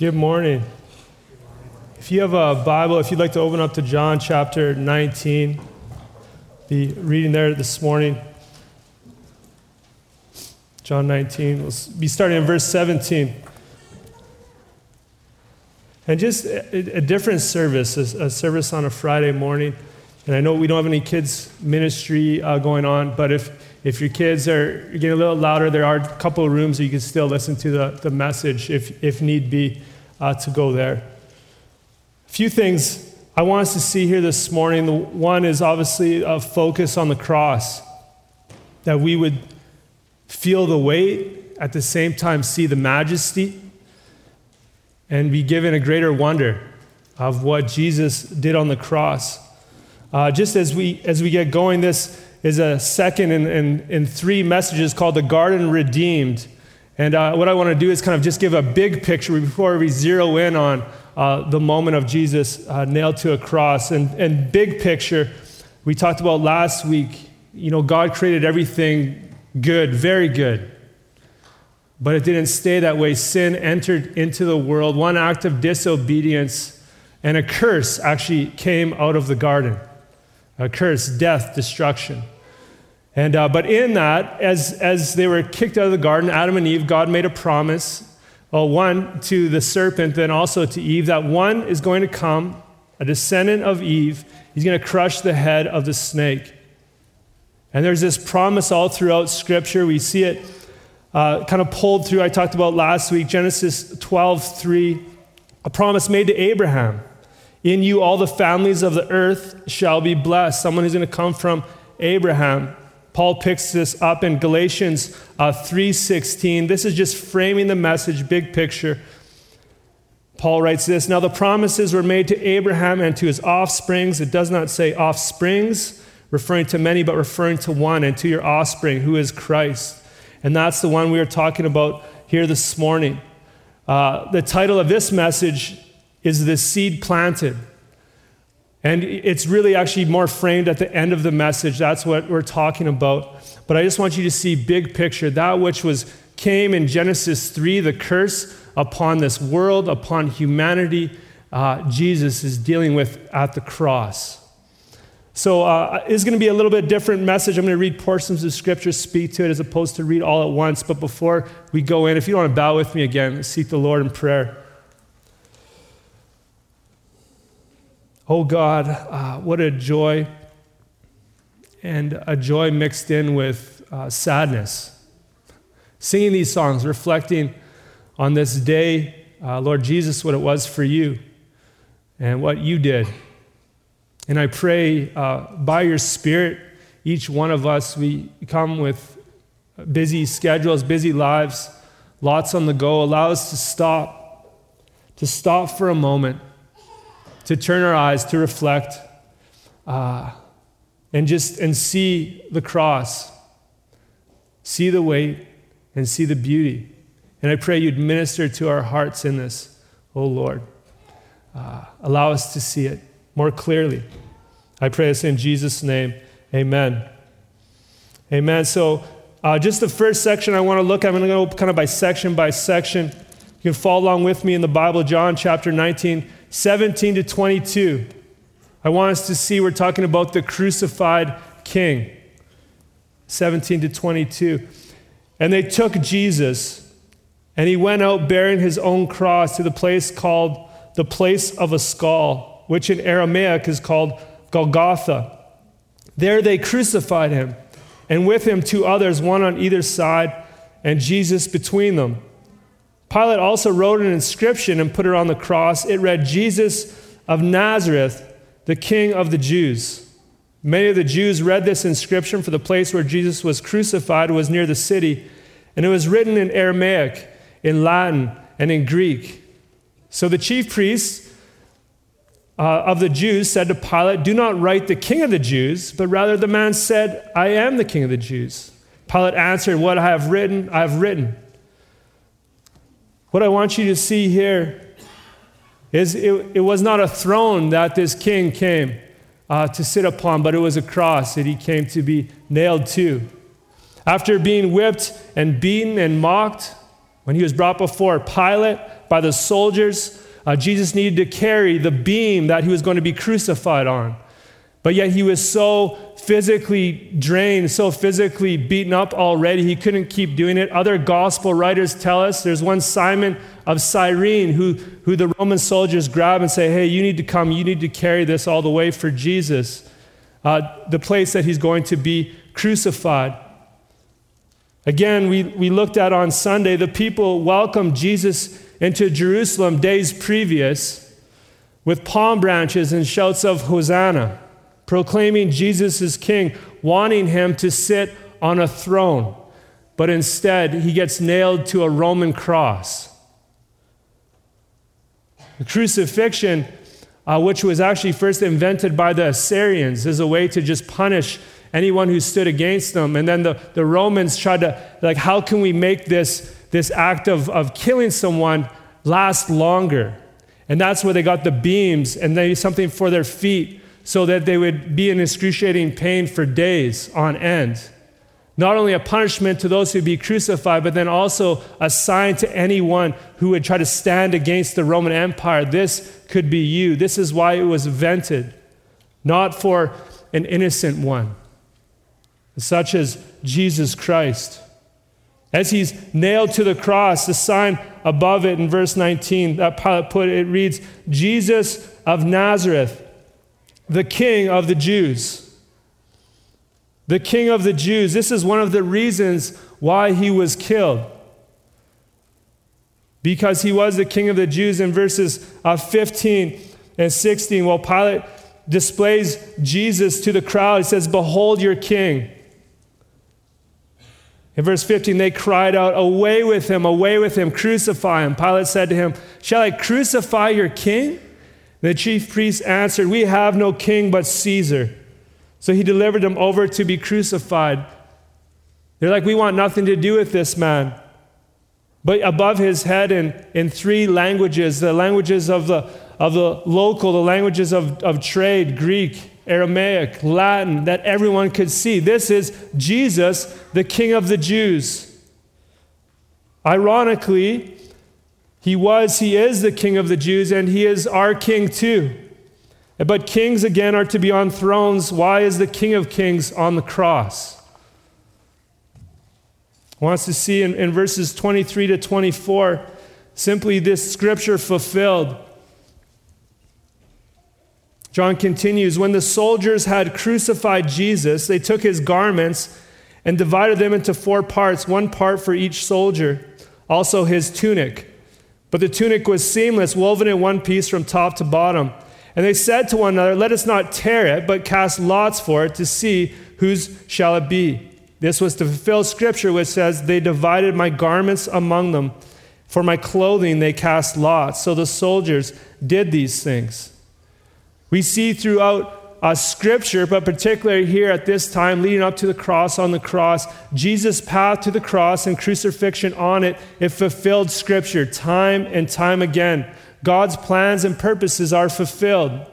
Good morning. If you have a Bible, if you'd like to open up to John chapter 19, be reading there this morning. John 19, we'll be starting in verse 17. And just a, a different service, a, a, service on a Friday morning. And I know we don't have any kids' ministry uh, going on, but if, if your kids are getting a little louder, there are a couple of rooms where you can still listen to the, the message if, if need be uh, to go there. A few things I want us to see here this morning. The one is obviously a focus on the cross, that we would feel the weight, at the same time, see the majesty, and be given a greater wonder of what Jesus did on the cross. Uh, just as we, as we get going, this is a second in, in, in three messages called The Garden Redeemed. And uh, what I want to do is kind of just give a big picture before we zero in on uh, the moment of Jesus uh, nailed to a cross. And, and big picture, we talked about last week, you know, God created everything good, very good. But it didn't stay that way. Sin entered into the world. One act of disobedience and a curse actually came out of the garden a curse, death, destruction. And, uh, but in that, as, as they were kicked out of the garden, Adam and Eve, God made a promise, well, one to the serpent, then also to Eve, that one is going to come, a descendant of Eve. He's going to crush the head of the snake. And there's this promise all throughout Scripture. We see it uh, kind of pulled through. I talked about last week, Genesis 12, 3, a promise made to Abraham. In you, all the families of the earth shall be blessed. Someone who's going to come from Abraham. Paul picks this up in Galatians uh, 3:16. This is just framing the message, big picture. Paul writes this, "Now the promises were made to Abraham and to his offsprings. It does not say offsprings, referring to many, but referring to one and to your offspring, who is Christ." And that's the one we are talking about here this morning. Uh, the title of this message is "The Seed Planted." And it's really actually more framed at the end of the message. That's what we're talking about. But I just want you to see big picture. That which was came in Genesis 3, the curse upon this world, upon humanity, uh, Jesus is dealing with at the cross. So uh, it's going to be a little bit different message. I'm going to read portions of scripture, speak to it, as opposed to read all at once. But before we go in, if you don't want to bow with me again, seek the Lord in prayer. Oh God, uh, what a joy and a joy mixed in with uh, sadness. Singing these songs, reflecting on this day, uh, Lord Jesus, what it was for you and what you did. And I pray uh, by your Spirit, each one of us, we come with busy schedules, busy lives, lots on the go. Allow us to stop, to stop for a moment to turn our eyes to reflect uh, and just and see the cross, see the weight, and see the beauty. And I pray you'd minister to our hearts in this, oh Lord. Uh, allow us to see it more clearly. I pray this in Jesus' name. Amen. Amen. So, uh, just the first section I want to look at, I'm going to go kind of by section by section. You can follow along with me in the Bible, John chapter 19. 17 to 22. I want us to see we're talking about the crucified king. 17 to 22. And they took Jesus, and he went out bearing his own cross to the place called the place of a skull, which in Aramaic is called Golgotha. There they crucified him, and with him two others, one on either side, and Jesus between them. Pilate also wrote an inscription and put it on the cross. It read, Jesus of Nazareth, the King of the Jews. Many of the Jews read this inscription, for the place where Jesus was crucified was near the city, and it was written in Aramaic, in Latin, and in Greek. So the chief priests uh, of the Jews said to Pilate, Do not write the King of the Jews, but rather the man said, I am the King of the Jews. Pilate answered, What I have written, I have written. What I want you to see here is it, it was not a throne that this king came uh, to sit upon, but it was a cross that he came to be nailed to. After being whipped and beaten and mocked, when he was brought before Pilate, by the soldiers. Uh, Jesus needed to carry the beam that he was going to be crucified on. But yet he was so physically drained, so physically beaten up already, he couldn't keep doing it. Other gospel writers tell us there's one Simon of Cyrene who, who the Roman soldiers grab and say, Hey, you need to come, you need to carry this all the way for Jesus, uh, the place that he's going to be crucified. Again, we, we looked at on Sunday, the people welcomed Jesus into Jerusalem days previous with palm branches and shouts of Hosanna proclaiming Jesus is king, wanting him to sit on a throne. But instead, he gets nailed to a Roman cross. The crucifixion, uh, which was actually first invented by the Assyrians, is a way to just punish anyone who stood against them. And then the, the Romans tried to, like, how can we make this, this act of, of killing someone last longer? And that's where they got the beams and they something for their feet so that they would be in excruciating pain for days on end. Not only a punishment to those who would be crucified, but then also a sign to anyone who would try to stand against the Roman Empire. This could be you. This is why it was invented, not for an innocent one, such as Jesus Christ. As he's nailed to the cross, the sign above it in verse 19 that Pilate put it reads, Jesus of Nazareth the king of the Jews. The king of the Jews. This is one of the reasons why he was killed. Because he was the king of the Jews in verses uh, 15 and 16. While Pilate displays Jesus to the crowd, he says, Behold your king. In verse 15, they cried out, Away with him, away with him, crucify him. Pilate said to him, Shall I crucify your king? The chief priests answered, We have no king but Caesar. So he delivered them over to be crucified. They're like, We want nothing to do with this man. But above his head, in, in three languages the languages of the, of the local, the languages of, of trade Greek, Aramaic, Latin, that everyone could see. This is Jesus, the King of the Jews. Ironically, he was, he is the king of the Jews, and he is our king too. But kings, again, are to be on thrones. Why is the king of kings on the cross? I want us to see in, in verses 23 to 24 simply this scripture fulfilled. John continues When the soldiers had crucified Jesus, they took his garments and divided them into four parts, one part for each soldier, also his tunic. But the tunic was seamless, woven in one piece from top to bottom. And they said to one another, Let us not tear it, but cast lots for it to see whose shall it be. This was to fulfill scripture, which says, They divided my garments among them. For my clothing they cast lots. So the soldiers did these things. We see throughout uh, scripture, but particularly here at this time, leading up to the cross, on the cross, Jesus' path to the cross and crucifixion on it, it fulfilled scripture time and time again. God's plans and purposes are fulfilled.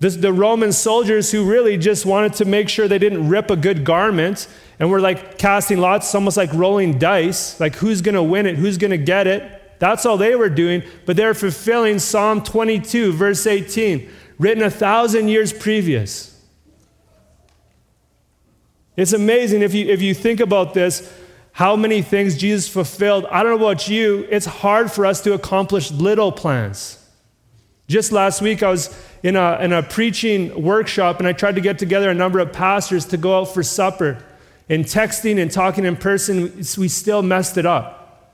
This, the Roman soldiers who really just wanted to make sure they didn't rip a good garment and were like casting lots, almost like rolling dice, like who's going to win it, who's going to get it. That's all they were doing, but they're fulfilling Psalm 22, verse 18 written a thousand years previous. It's amazing if you, if you think about this, how many things Jesus fulfilled. I don't know about you, it's hard for us to accomplish little plans. Just last week, I was in a, in a preaching workshop and I tried to get together a number of pastors to go out for supper. And texting and talking in person, we still messed it up.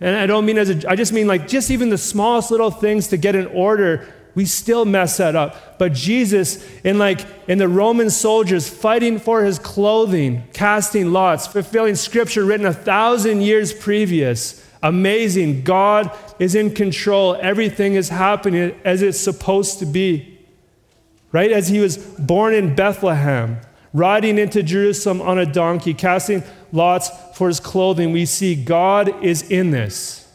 And I don't mean as a, I just mean like just even the smallest little things to get in order we still mess that up. But Jesus, in like in the Roman soldiers fighting for his clothing, casting lots, fulfilling scripture written a thousand years previous. Amazing. God is in control. Everything is happening as it's supposed to be. Right? As he was born in Bethlehem, riding into Jerusalem on a donkey, casting lots for his clothing, we see God is in this.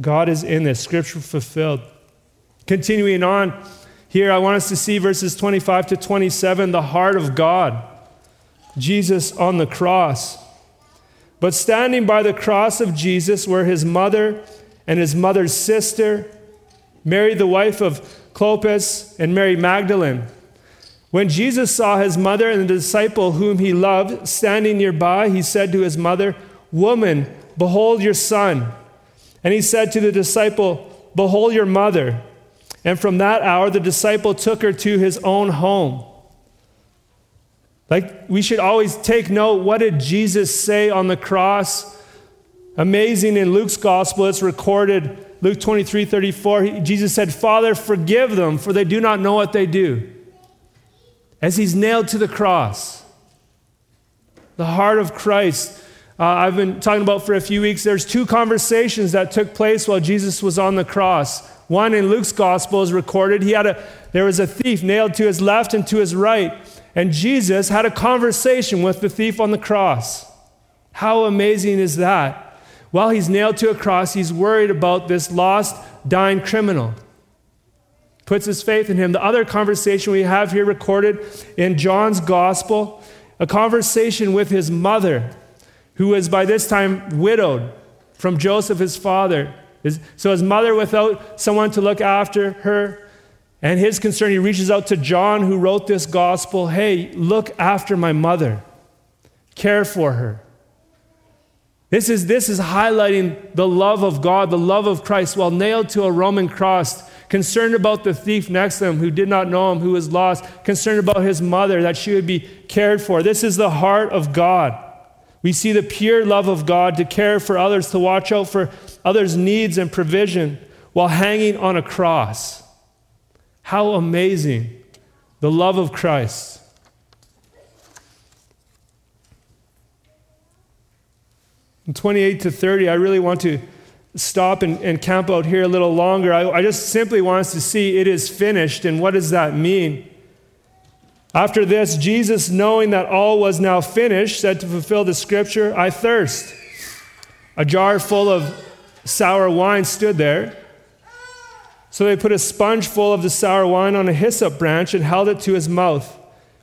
God is in this. Scripture fulfilled. Continuing on here, I want us to see verses 25 to 27, the heart of God. Jesus on the cross. But standing by the cross of Jesus were his mother and his mother's sister, Mary, the wife of Clopas, and Mary Magdalene. When Jesus saw his mother and the disciple whom he loved standing nearby, he said to his mother, Woman, behold your son. And he said to the disciple, Behold your mother. And from that hour, the disciple took her to his own home. Like, we should always take note what did Jesus say on the cross? Amazing in Luke's gospel, it's recorded, Luke 23 34. Jesus said, Father, forgive them, for they do not know what they do. As he's nailed to the cross, the heart of Christ. Uh, I've been talking about for a few weeks. There's two conversations that took place while Jesus was on the cross. One in Luke's gospel is recorded. He had a, there was a thief nailed to his left and to his right. And Jesus had a conversation with the thief on the cross. How amazing is that? While he's nailed to a cross, he's worried about this lost, dying criminal. Puts his faith in him. The other conversation we have here recorded in John's gospel, a conversation with his mother, who was by this time widowed from Joseph, his father. So his mother, without someone to look after her, and his concern, he reaches out to John, who wrote this gospel hey, look after my mother, care for her. This is, this is highlighting the love of God, the love of Christ, while nailed to a Roman cross, concerned about the thief next to him who did not know him, who was lost, concerned about his mother, that she would be cared for. This is the heart of God. We see the pure love of God to care for others, to watch out for others' needs and provision while hanging on a cross. How amazing the love of Christ. In 28 to 30, I really want to stop and, and camp out here a little longer. I, I just simply want us to see it is finished. And what does that mean? After this, Jesus, knowing that all was now finished, said to fulfill the scripture, I thirst. A jar full of sour wine stood there. So they put a sponge full of the sour wine on a hyssop branch and held it to his mouth.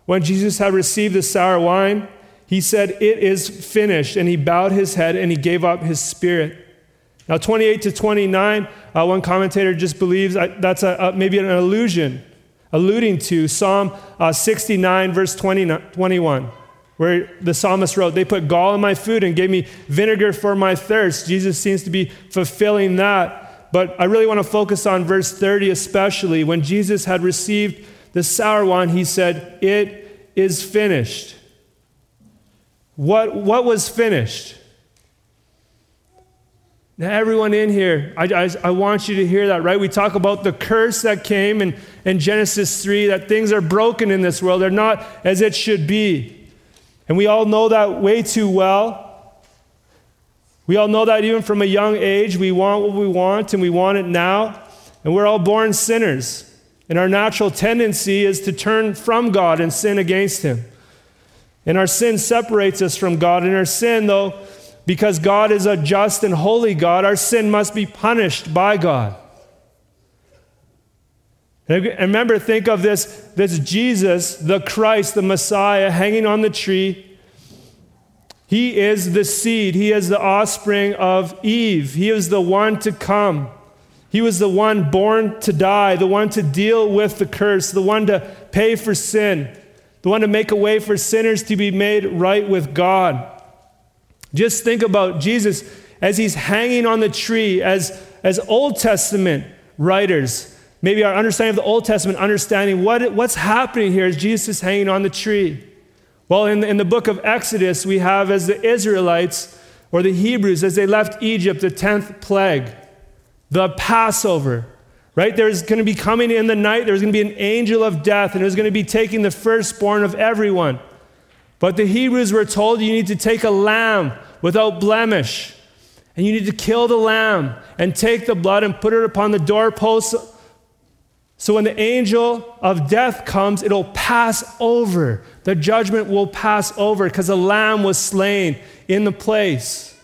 When Jesus had received the sour wine, he said, It is finished. And he bowed his head and he gave up his spirit. Now, 28 to 29, uh, one commentator just believes that's a, a, maybe an allusion, alluding to Psalm uh, 69, verse 20, 21, where the psalmist wrote, They put gall in my food and gave me vinegar for my thirst. Jesus seems to be fulfilling that. But I really want to focus on verse 30 especially. When Jesus had received the sour wine, he said, It is finished. What, what was finished? Now, everyone in here, I, I, I, want you to hear that, right? We talk about the curse that came in, in Genesis 3, that things are broken in this world. They're not as it should be. And we all know that way too well. We all know that even from a young age, we want what we want and we want it now. And we're all born sinners. And our natural tendency is to turn from God and sin against Him. And our sin separates us from God. And our sin, though, because God is a just and holy God, our sin must be punished by God. And remember, think of this, this Jesus, the Christ, the Messiah, hanging on the tree he is the seed, he is the offspring of Eve. He is the one to come. He was the one born to die, the one to deal with the curse, the one to pay for sin, the one to make a way for sinners to be made right with God. Just think about Jesus as he's hanging on the tree, as, as Old Testament writers, maybe our understanding of the Old Testament, understanding what, what's happening here as Jesus is hanging on the tree. Well, in, in the book of Exodus, we have as the Israelites or the Hebrews, as they left Egypt, the 10th plague, the Passover, right? There's going to be coming in the night, there's going to be an angel of death, and there's going to be taking the firstborn of everyone. But the Hebrews were told you need to take a lamb without blemish, and you need to kill the lamb and take the blood and put it upon the doorposts so when the angel of death comes, it'll pass over. The judgment will pass over because the lamb was slain in the place.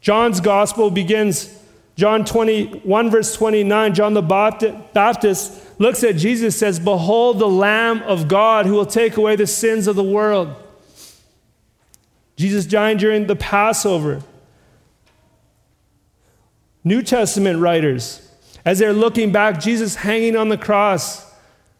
John's gospel begins, John 21, verse 29. John the Baptist looks at Jesus, says, Behold the Lamb of God who will take away the sins of the world. Jesus dying during the Passover. New Testament writers, as they're looking back, Jesus hanging on the cross.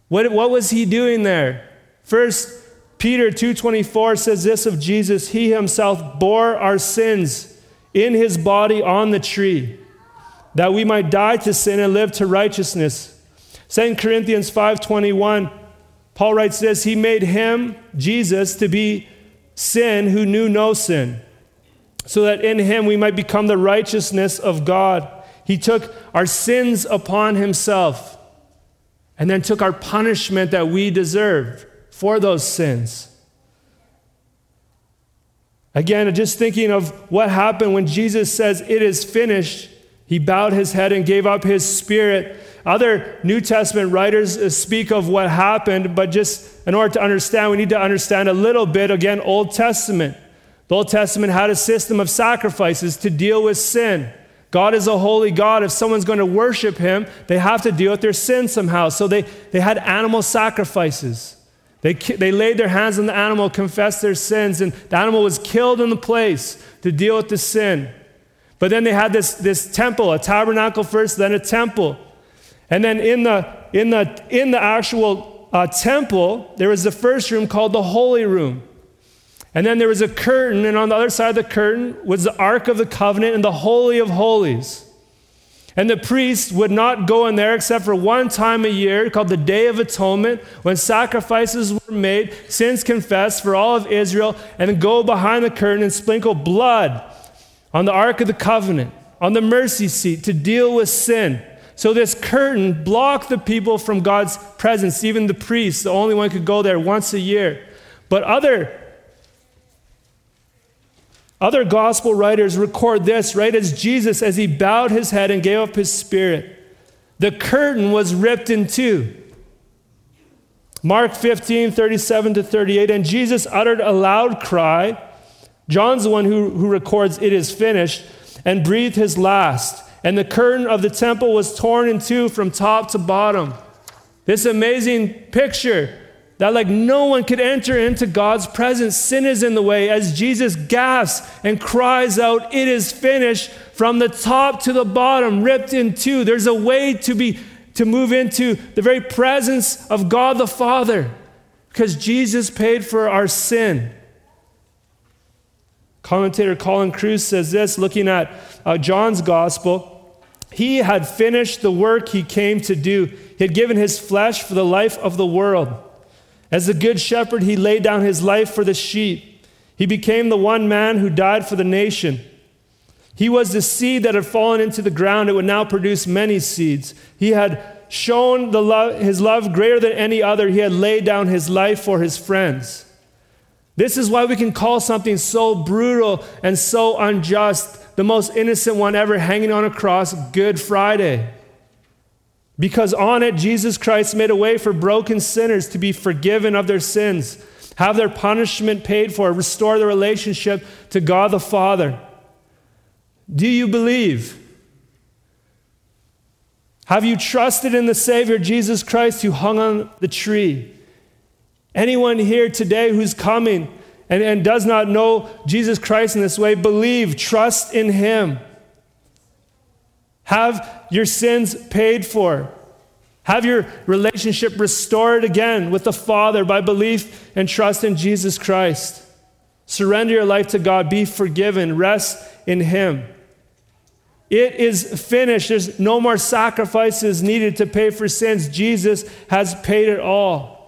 What, what was he doing there? First Peter 2:24 says this of Jesus, he himself bore our sins in his body on the tree, that we might die to sin and live to righteousness. 2 Corinthians 5:21 Paul writes this, he made him Jesus to be sin who knew no sin, so that in him we might become the righteousness of God. He took our sins upon himself and then took our punishment that we deserved for those sins. Again, just thinking of what happened when Jesus says, It is finished, he bowed his head and gave up his spirit. Other New Testament writers uh, speak of what happened, but just in order to understand, we need to understand a little bit, again, Old Testament. The Old Testament had a system of sacrifices to deal with sin. God is a holy God. If someone's going to worship him, they have to deal with their sin somehow. So they, they had animal sacrifices. They, they laid their hands on the animal, confessed their sins, and the animal was killed in the place to deal with the sin. But then they had this, this temple, a tabernacle first, then a temple. And then in the, in the, in the actual uh, temple, there was the first room called the Holy Room. And then there was a curtain, and on the other side of the curtain was the Ark of the Covenant and the Holy of Holies. And the priest would not go in there except for one time a year called the Day of Atonement when sacrifices were made, sins confessed for all of Israel, and go behind the curtain and sprinkle blood on the Ark of the Covenant, on the mercy seat to deal with sin. So this curtain blocked the people from God's presence, even the priest, the only one could go there once a year. But other other gospel writers record this right as Jesus, as he bowed his head and gave up his spirit, the curtain was ripped in two. Mark 15, 37 to 38, and Jesus uttered a loud cry. John's the one who, who records, It is finished, and breathed his last. And the curtain of the temple was torn in two from top to bottom. This amazing picture that like no one could enter into God's presence. Sin is in the way as Jesus gasps and cries out, It is finished from the top to the bottom, ripped in two. There's a way to be to move into the very presence of God the Father because Jesus paid for our sin. Commentator Colin Kruse says this, looking at uh, John's gospel. He had finished the work he came to do. He had given his flesh for the life of the world. As the good shepherd, he laid down his life for the sheep. He became the one man who died for the nation. He was the seed that had fallen into the ground. It would now produce many seeds. He had shown the love, his love greater than any other. He had laid down his life for his friends. This is why we can call something so brutal and so unjust, the most innocent one ever hanging on a cross, Good Friday. Because on it, Jesus Christ made a way for broken sinners to be forgiven of their sins, have their punishment paid for, restore the relationship to God the Father. Do you believe? Have you trusted in the Savior Jesus Christ who hung on the tree? Anyone here today who's coming and, and does not know Jesus Christ in this way, believe, trust in Him. Have your sins paid for. Have your relationship restored again with the Father by belief and trust in Jesus Christ. Surrender your life to God. Be forgiven. Rest in Him. It is finished. There's no more sacrifices needed to pay for sins. Jesus has paid it all.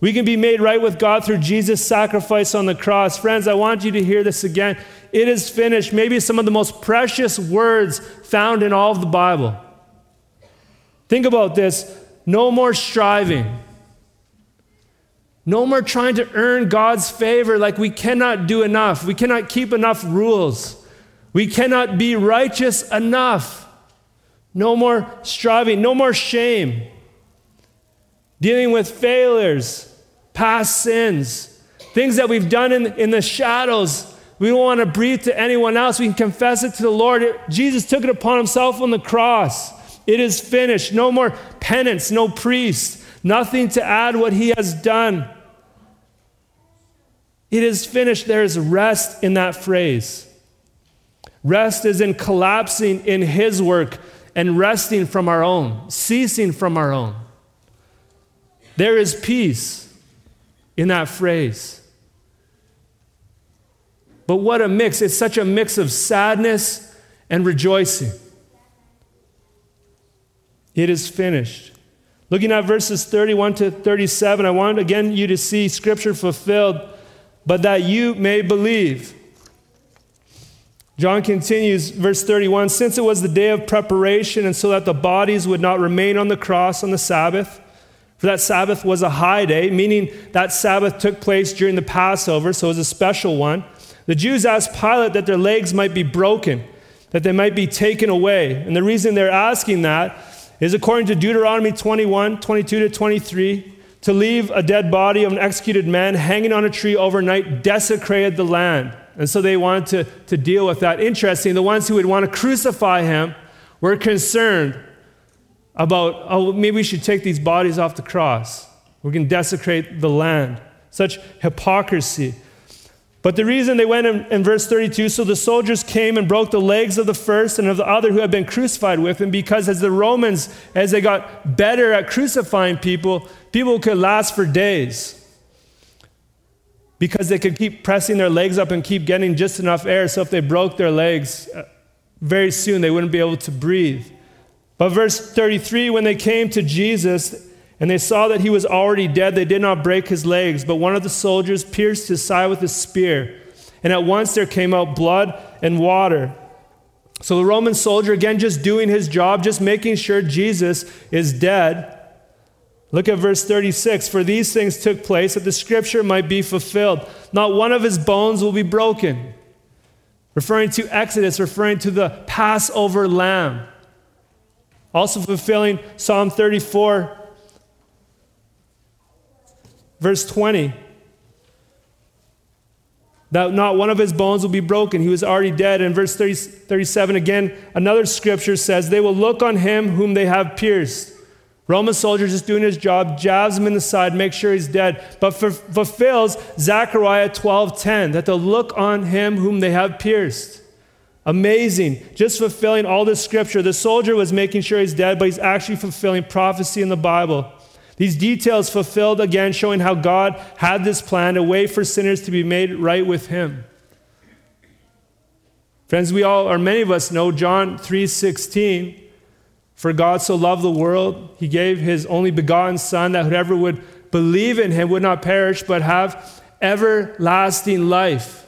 We can be made right with God through Jesus' sacrifice on the cross. Friends, I want you to hear this again. It is finished. Maybe some of the most precious words found in all of the Bible. Think about this no more striving. No more trying to earn God's favor like we cannot do enough. We cannot keep enough rules. We cannot be righteous enough. No more striving. No more shame. Dealing with failures, past sins, things that we've done in, in the shadows we don't want to breathe to anyone else. We can confess it to the Lord. Jesus took it upon himself on the cross. It is finished. No more penance, no priest, nothing to add what he has done. It is finished. There is rest in that phrase. Rest is in collapsing in His work and resting from our own, ceasing from our own. There is peace in that phrase. But what a mix! It's such a mix of sadness and rejoicing. It is finished. Looking at verses 31 to 37, I want again you to see scripture fulfilled, but that you may believe. John continues, verse 31 Since it was the day of preparation, and so that the bodies would not remain on the cross on the Sabbath, for that Sabbath was a high day, meaning that Sabbath took place during the Passover, so it was a special one. The Jews asked Pilate that their legs might be broken, that they might be taken away. And the reason they're asking that is according to Deuteronomy 21 22 to 23 to leave a dead body of an executed man hanging on a tree overnight desecrated the land. And so they wanted to, to deal with that. Interesting, the ones who would want to crucify him were concerned about, oh, maybe we should take these bodies off the cross. We can desecrate the land. Such hypocrisy. But the reason they went in, in, verse 32 so the soldiers came and broke the legs of the first and of the other who had been crucified with him, because as the Romans, as they got better at crucifying people, people could last for days. Because they could keep pressing their legs up and keep getting just enough air. So if they broke their legs, uh, very soon they wouldn't be able to breathe. But verse 33 when they came to Jesus, and they saw that he was already dead. They did not break his legs, but one of the soldiers pierced his side with a spear. And at once there came out blood and water. So the Roman soldier, again, just doing his job, just making sure Jesus is dead. Look at verse 36. For these things took place that the scripture might be fulfilled. Not one of his bones will be broken. Referring to Exodus, referring to the Passover lamb. Also fulfilling Psalm 34 Verse 20 that not one of his bones will be broken. He was already dead. And verse 30, 37 again, another scripture says, They will look on him whom they have pierced. Roman soldier just doing his job, jabs him in the side, make sure he's dead, but fulfills Zechariah 12:10 that they'll look on him whom they have pierced. Amazing. Just fulfilling all this scripture. The soldier was making sure he's dead, but he's actually fulfilling prophecy in the Bible. These details fulfilled again, showing how God had this plan, a way for sinners to be made right with Him. Friends, we all, or many of us, know John 3:16. For God so loved the world, He gave His only begotten Son, that whoever would believe in Him would not perish, but have everlasting life.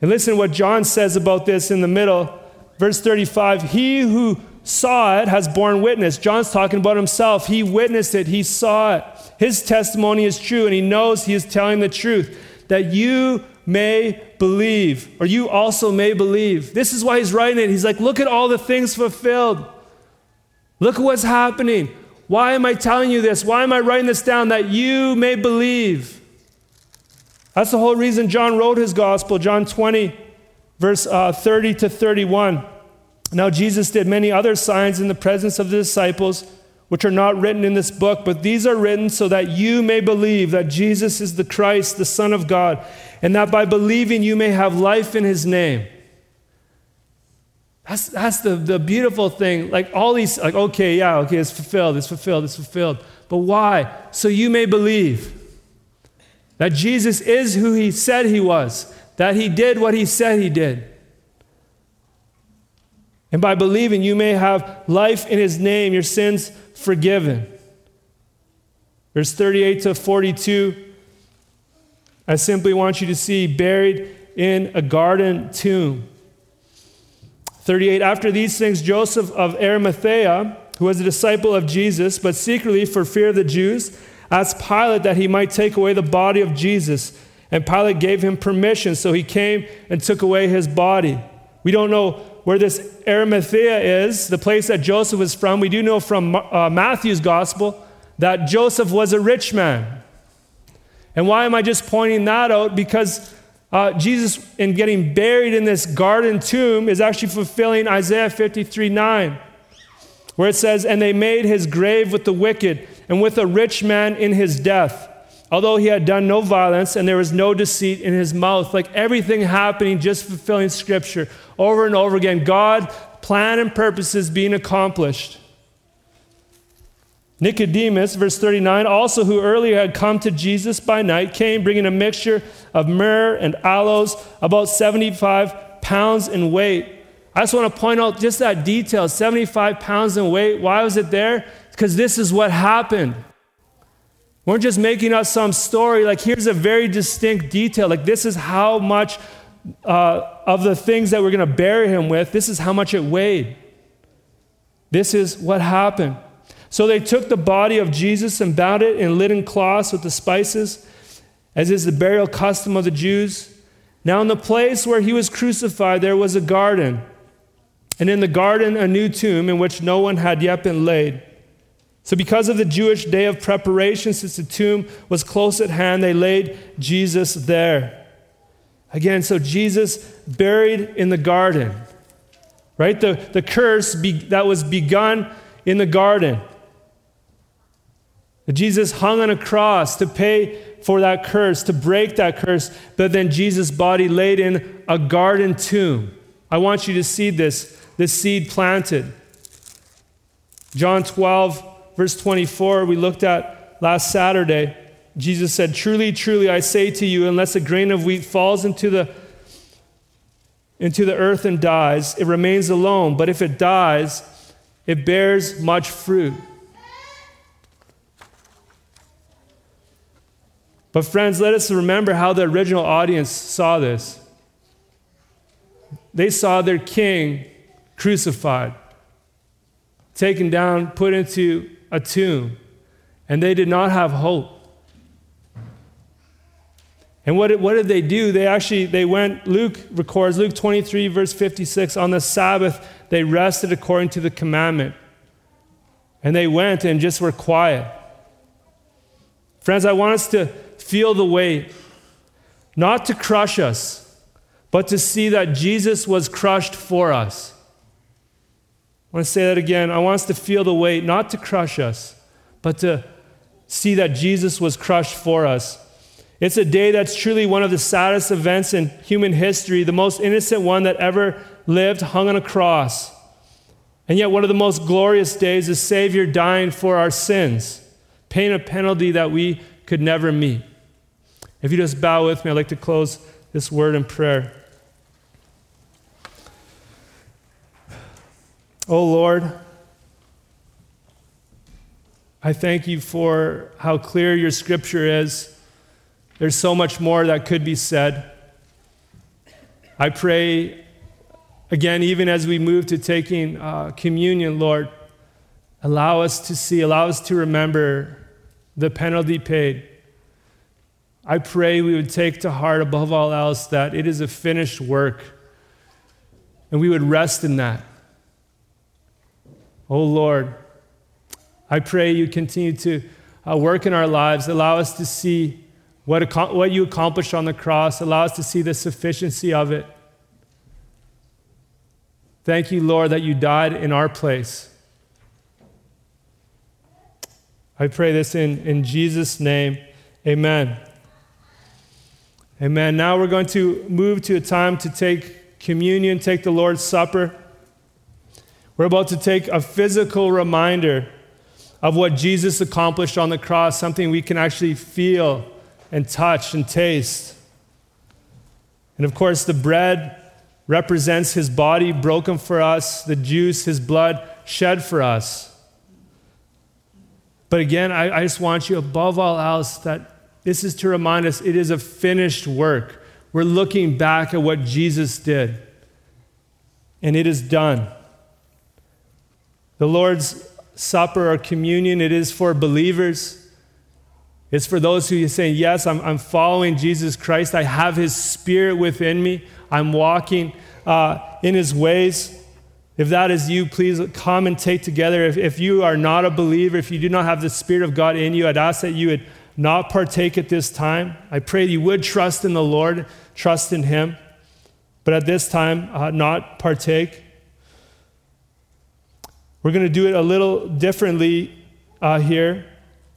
And listen to what John says about this in the middle. Verse 35 He who saw it has borne witness. John's talking about himself. He witnessed it, he saw it. His testimony is true, and he knows he is telling the truth that you may believe, or you also may believe. This is why he's writing it. He's like, look at all the things fulfilled. Look at what's happening. Why am I telling you this? Why am I writing this down? That you may believe. That's the whole reason John wrote his gospel, John 20, verse uh, 30 to 31. Now, Jesus did many other signs in the presence of the disciples, which are not written in this book, but these are written so that you may believe that Jesus is the Christ, the Son of God, and that by believing you may have life in his name. That's, that's the, the beautiful thing. Like all these, like, okay, yeah, okay, it's fulfilled, it's fulfilled, it's fulfilled. But why? So you may believe that Jesus is who he said he was, that he did what he said he did. And by believing, you may have life in his name, your sins forgiven. Verse 38 to 42, I simply want you to see buried in a garden tomb. 38, after these things, Joseph of Arimathea, who was a disciple of Jesus, but secretly for fear of the Jews, asked Pilate that he might take away the body of Jesus. And Pilate gave him permission, so he came and took away his body. We don't know where this Arimathea is, the place that Joseph was from, we do know from uh, Matthew's gospel that Joseph was a rich man. And why am I just pointing that out? Because uh, Jesus, in getting buried in this garden tomb, is actually fulfilling Isaiah 53 9, where it says, And they made his grave with the wicked and with a rich man in his death. although he had done no violence and there was no deceit in his mouth. Like everything happening, just fulfilling scripture over and over again. God, plan and purposes being accomplished. Nicodemus, verse 39, also who earlier had come to Jesus by night, came bringing a mixture of myrrh and aloes, about 75 pounds in weight. I just want to point out just that detail 75 pounds in weight. Why was it there? Because this is what happened. We're just making up some story. Like, here's a very distinct detail. Like, this is how much uh, of the things that we're going to bury him with, this is how much it weighed. This is what happened. So they took the body of Jesus and bound it in linen cloths with the spices, as is the burial custom of the Jews. Now, in the place where he was crucified, there was a garden, and in the garden, a new tomb in which no one had yet been laid. So, because of the Jewish day of preparation, since the tomb was close at hand, they laid Jesus there. Again, so Jesus buried in the garden, right? The, the curse be, that was begun in the garden. Jesus hung on a cross to pay for that curse, to break that curse, but then Jesus' body laid in a garden tomb. I want you to see this, this seed planted. John 12, verse 24, we looked at last Saturday. Jesus said, Truly, truly, I say to you, unless a grain of wheat falls into the, into the earth and dies, it remains alone. But if it dies, it bears much fruit. But, friends, let us remember how the original audience saw this. They saw their king crucified, taken down, put into a tomb, and they did not have hope. And what did, what did they do? They actually, they went, Luke records, Luke 23, verse 56, on the Sabbath, they rested according to the commandment. And they went and just were quiet. Friends, I want us to feel the weight, not to crush us, but to see that Jesus was crushed for us. I want to say that again. I want us to feel the weight, not to crush us, but to see that Jesus was crushed for us. It's a day that's truly one of the saddest events in human history, the most innocent one that ever lived, hung on a cross. And yet, one of the most glorious days, the Savior dying for our sins, paying a penalty that we could never meet. If you just bow with me, I'd like to close this word in prayer. Oh Lord, I thank you for how clear your scripture is. There's so much more that could be said. I pray, again, even as we move to taking uh, communion, Lord, allow us to see, allow us to remember the penalty paid. I pray we would take to heart, above all else, that it is a finished work, and we would rest in that. Oh Lord, I pray you continue to uh, work in our lives. Allow us to see what, what you accomplished on the cross. Allow us to see the sufficiency of it. Thank you, Lord, that you died in our place. I pray this in, in Jesus' name. Amen. Amen. Now we're going to move to a time to take communion, take the Lord's Supper. We're about to take a physical reminder of what Jesus accomplished on the cross, something we can actually feel and touch and taste. And of course, the bread represents his body broken for us, the juice, his blood shed for us. But again, I, I just want you, above all else, that this is to remind us it is a finished work. We're looking back at what Jesus did, and it is done. The Lord's Supper or communion, it is for believers. It's for those who say, Yes, I'm, I'm following Jesus Christ. I have his spirit within me. I'm walking uh, in his ways. If that is you, please come and take together. If, if you are not a believer, if you do not have the Spirit of God in you, I'd ask that you would not partake at this time. I pray you would trust in the Lord, trust in him, but at this time, uh, not partake. We're going to do it a little differently uh, here.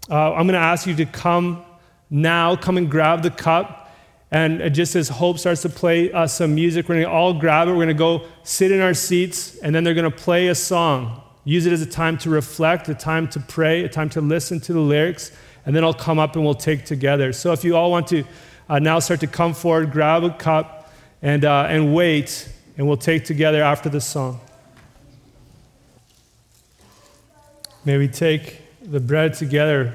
Uh, I'm going to ask you to come now, come and grab the cup. And just as Hope starts to play uh, some music, we're going to all grab it. We're going to go sit in our seats, and then they're going to play a song. Use it as a time to reflect, a time to pray, a time to listen to the lyrics, and then I'll come up and we'll take together. So if you all want to uh, now start to come forward, grab a cup, and, uh, and wait, and we'll take together after the song. May we take the bread together,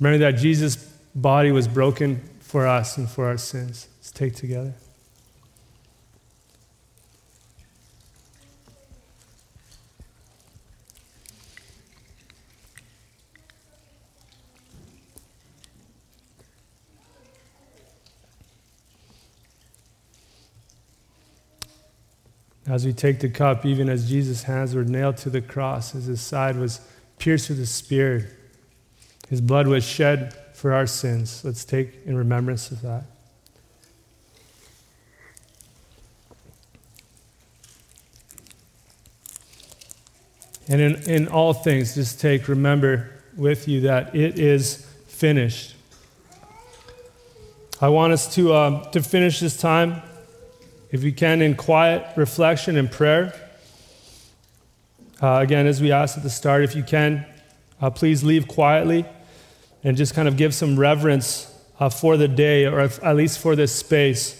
remember that Jesus' body was broken for us and for our sins. Let's take together. As we take the cup, even as Jesus' hands were nailed to the cross, as his side was pierced with a spear, his blood was shed for our sins. Let's take in remembrance of that. And in, in all things, just take, remember with you that it is finished. I want us to, um, to finish this time if you can, in quiet reflection and prayer. Uh, again, as we asked at the start, if you can, uh, please leave quietly and just kind of give some reverence uh, for the day, or if, at least for this space.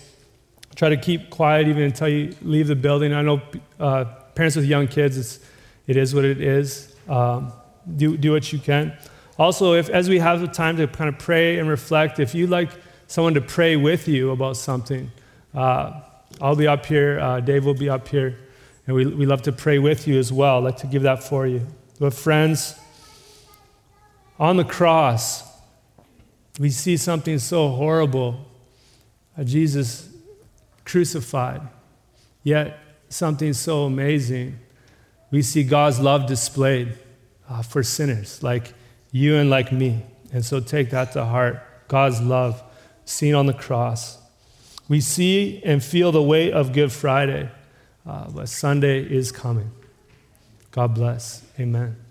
Try to keep quiet even until you leave the building. I know uh, parents with young kids, it's, it is what it is. Um, do, do what you can. Also, if as we have the time to kind of pray and reflect, if you'd like someone to pray with you about something, uh, I'll be up here, uh, Dave will be up here, and we, we love to pray with you as well. I'd like to give that for you. But, friends, on the cross, we see something so horrible uh, Jesus crucified, yet something so amazing. We see God's love displayed uh, for sinners like you and like me. And so take that to heart God's love seen on the cross. We see and feel the weight of Good Friday, uh, but Sunday is coming. God bless. Amen.